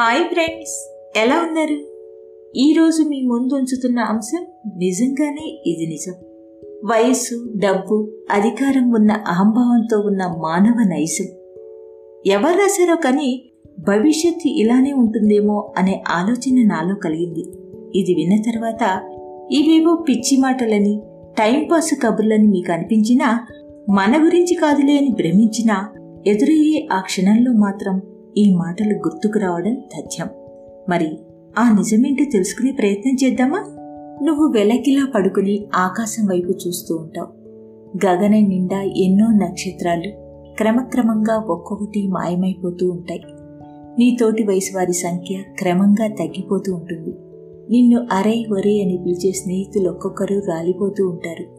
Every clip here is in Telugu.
హాయ్ ఫ్రెండ్స్ ఎలా ఉన్నారు? ఈరోజు మీ ముందు ఉంచుతున్న అంశం నిజంగానే ఇది నిజం. వయస్సు డబ్బు అధికారం ఉన్న అహంభావంతో ఉన్న మానవ నైజం. ఎవరు రాశారో కానీ భవిష్యత్తు ఇలానే ఉంటుందేమో అనే ఆలోచన నాలో కలిగింది. ఇది విన్న తర్వాత ఇవేవో పిచ్చి మాటలని టైంపాస్ కబుర్లని మీకు అనిపించినా మన గురించి కాదులే అని భ్రమించినా ఎదురయ్యే ఆ క్షణంలో మాత్రం ఈ మాటలు గుర్తుకు రావడం తథ్యం. మరి ఆ నిజమేంటో తెలుసుకునే ప్రయత్నం చేద్దామా? నువ్వు వెలకిలా పడుకుని ఆకాశం వైపు చూస్తూ ఉంటావు. గగన నిండా ఎన్నో నక్షత్రాలు క్రమక్రమంగా ఒక్కొక్కటి మాయమైపోతూ ఉంటాయి. నీ తోటి వయసు వారి సంఖ్య క్రమంగా తగ్గిపోతూ ఉంటుంది. నిన్ను అరే ఒరే అని పిలిచే స్నేహితులు ఒక్కొక్కరు రాలిపోతూ ఉంటారు.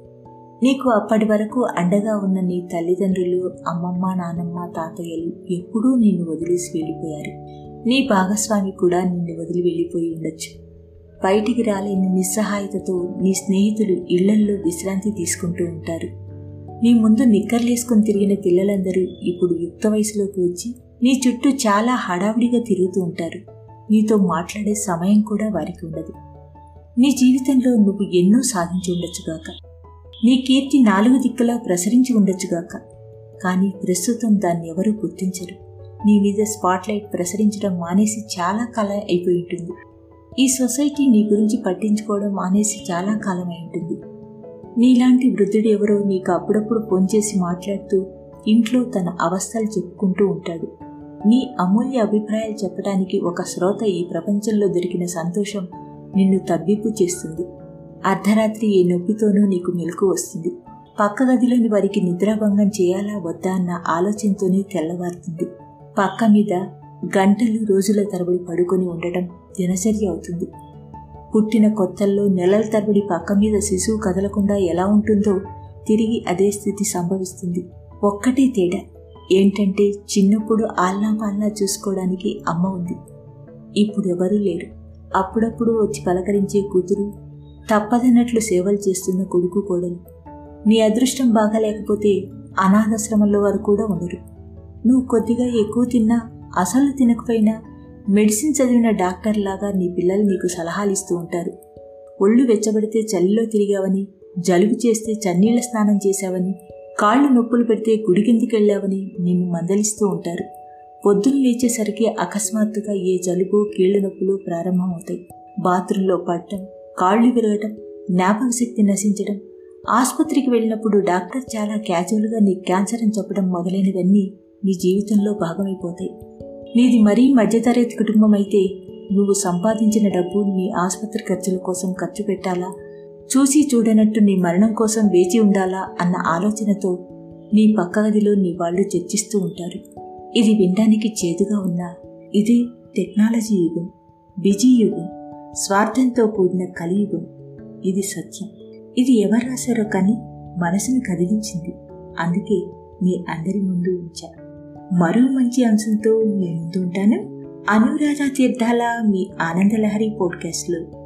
నీకు అప్పటి వరకు అండగా ఉన్న నీ తల్లిదండ్రులు అమ్మమ్మ నానమ్మ తాతయ్యలు ఎప్పుడూ నిన్ను వదిలేసి వెళ్ళిపోయారు. నీ భాగస్వామి కూడా నిన్ను వదిలి వెళ్ళిపోయి ఉండొచ్చు. బయటికి రాలేని నిస్సహాయతతో నీ స్నేహితులు ఇళ్ళల్లో విశ్రాంతి తీసుకుంటూ ఉంటారు. నీ ముందు నిక్కర్లేసుకుని తిరిగిన పిల్లలందరూ ఇప్పుడు యుక్త వయసులోకి వచ్చి నీ చుట్టూ చాలా హడావుడిగా తిరుగుతూ ఉంటారు. నీతో మాట్లాడే సమయం కూడా వారికి ఉండదు. నీ జీవితంలో నువ్వు ఎన్నో సాధించి ఉండొచ్చుగాక నీ కీర్తి నాలుగు దిక్కులా ప్రసరించి ఉండొచ్చుగాక. కానీ ప్రస్తుతం దాన్ని ఎవరూ గుర్తించరు. నీ మీద స్పాట్లైట్ ప్రసరించడం మానేసి చాలా కాలం అయిపోయి ఉంటుంది ఈ సొసైటీ నీ గురించి పట్టించుకోవడం మానేసి చాలా కాలం అయి ఉంటుంది నీలాంటి వృద్ధుడు ఎవరో నీకు అప్పుడప్పుడు ఫోన్ చేసి మాట్లాడుతూ ఇంట్లో తన అవస్థలు చెప్పుకుంటూ ఉంటాడు. నీ అమూల్య అభిప్రాయాలు చెప్పడానికి ఒక శ్రోత ఈ ప్రపంచంలో దొరికిన సంతోషం నిన్ను తగ్గింపు చేస్తుంది. అర్ధరాత్రి ఏ నొప్పితోనూ నీకు మెలకు వస్తుంది. పక్క గదిలోని వారికి నిద్రాభంగం చేయాలా వద్దా అన్న ఆలోచనతోనే తెల్లవారుతుంది. పక్క మీద గంటలు రోజుల తరబడి పడుకొని ఉండటం దినచర్య అవుతుంది. పుట్టిన కొత్తల్లో నెలల తరబడి పక్క మీద శిశువు కదలకుండా ఎలా ఉంటుందో తిరిగి అదే స్థితి సంభవిస్తుంది. ఒక్కటే తేడా ఏంటంటే చిన్నప్పుడు ఆల్నా పాల్లా చూసుకోవడానికి అమ్మ ఉంది. ఇప్పుడు ఎవరూ లేరు. అప్పుడప్పుడు వచ్చి పలకరించే కూతురు తప్పదన్నట్లు సేవలు చేస్తున్న కొడుకు కోడలు. నీ అదృష్టం బాగాలేకపోతే అనాథాశ్రమంలో వారు కూడా ఉండరు. నువ్వు కొద్దిగా ఎక్కువ తిన్నా అసలు తినకపోయినా మెడిసిన్ చదివిన డాక్టర్ లాగా నీ పిల్లలు నీకు సలహాలు ఇస్తూ ఉంటారు. ఒళ్ళు వెచ్చబడితే చలిలో తిరిగావని జలుబు చేస్తే చన్నీళ్ళ స్నానం చేశావని కాళ్ళు నొప్పులు పెడితే గుడి నిన్ను మందలిస్తూ ఉంటారు. పొద్దున లేచేసరికి అకస్మాత్తుగా ఏ జలుబు కీళ్ళ నొప్పులు ప్రారంభమవుతాయి. బాత్రూంలో పడటం కాళ్ళు విరగటం జ్ఞాపక శక్తి నశించడం ఆసుపత్రికి వెళ్ళినప్పుడు డాక్టర్ చాలా క్యాజువల్గా నీ క్యాన్సర్ అని చెప్పడం మొదలైనవన్నీ నీ జీవితంలో భాగమైపోతాయి. నీది మరీ మధ్యతరగతి కుటుంబం అయితే నువ్వు సంపాదించిన డబ్బు నీ ఆసుపత్రి ఖర్చుల కోసం ఖర్చు పెట్టాలా? చూసి చూడనట్టు నీ మరణం కోసం వేచి ఉండాలా? అన్న ఆలోచనతో నీ పక్క గదిలో నీ వాళ్ళు చర్చిస్తూ ఉంటారు. ఇది వినడానికి చేదుగా ఉన్నా ఇది టెక్నాలజీ యుగం బిజీ యుగం. స్వార్థంతో కూడిన కలియుగం. ఇది సత్యం. ఇది ఎవరు రాశారో కానీ మనసును కదిలించింది. అందుకే మీ అందరి ముందు ఉంచా. మరో మంచి అంశంతో మీ ముందు ఉంటాను. అనురాధ తీర్థాల మీ ఆనందలహరి పోడ్కాస్ట్లో.